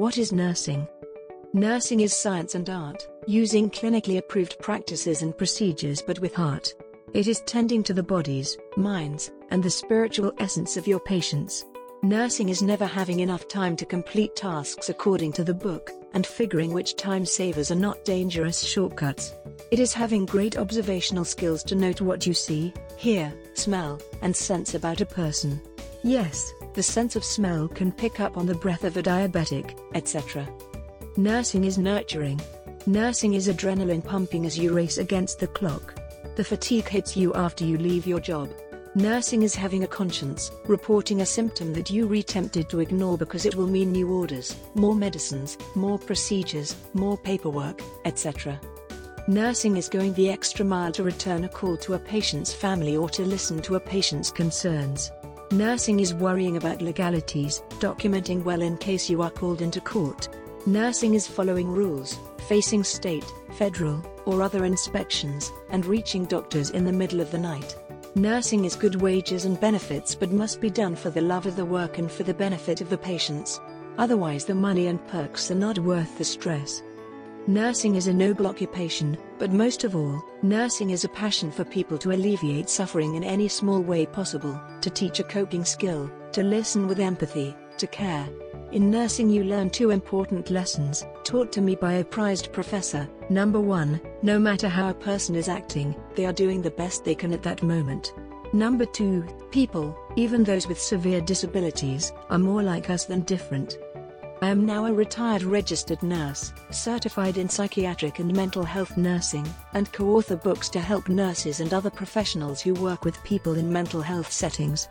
What is nursing? Nursing is science and art, using clinically approved practices and procedures but with heart. It is tending to the bodies, minds, and the spiritual essence of your patients. Nursing is never having enough time to complete tasks according to the book, and figuring which time savers are not dangerous shortcuts. It is having great observational skills to note what you see, hear, smell, and sense about a person. Yes, the sense of smell can pick up on the breath of a diabetic, etc. Nursing is nurturing. Nursing is adrenaline pumping as you race against the clock. The fatigue hits you after you leave your job. Nursing is having a conscience, reporting a symptom that you re-tempted to ignore because it will mean new orders, more medicines, more procedures, more paperwork, etc. Nursing is going the extra mile to return a call to a patient's family or to listen to a patient's concerns. Nursing is worrying about legalities, documenting well in case you are called into court. Nursing is following rules, facing state, federal, or other inspections, and reaching doctors in the middle of the night. Nursing is good wages and benefits but must be done for the love of the work and for the benefit of the patients. Otherwise the money and perks are not worth the stress. Nursing is a noble occupation, but most of all, nursing is a passion for people to alleviate suffering in any small way possible, to teach a coping skill, to listen with empathy, to care. In nursing you learn two important lessons, taught to me by a prized professor. Number 1, no matter how a person is acting, they are doing the best they can at that moment. Number 2, people, even those with severe disabilities, are more like us than different. I am now a retired registered nurse, certified in psychiatric and mental health nursing, and co-author books to help nurses and other professionals who work with people in mental health settings.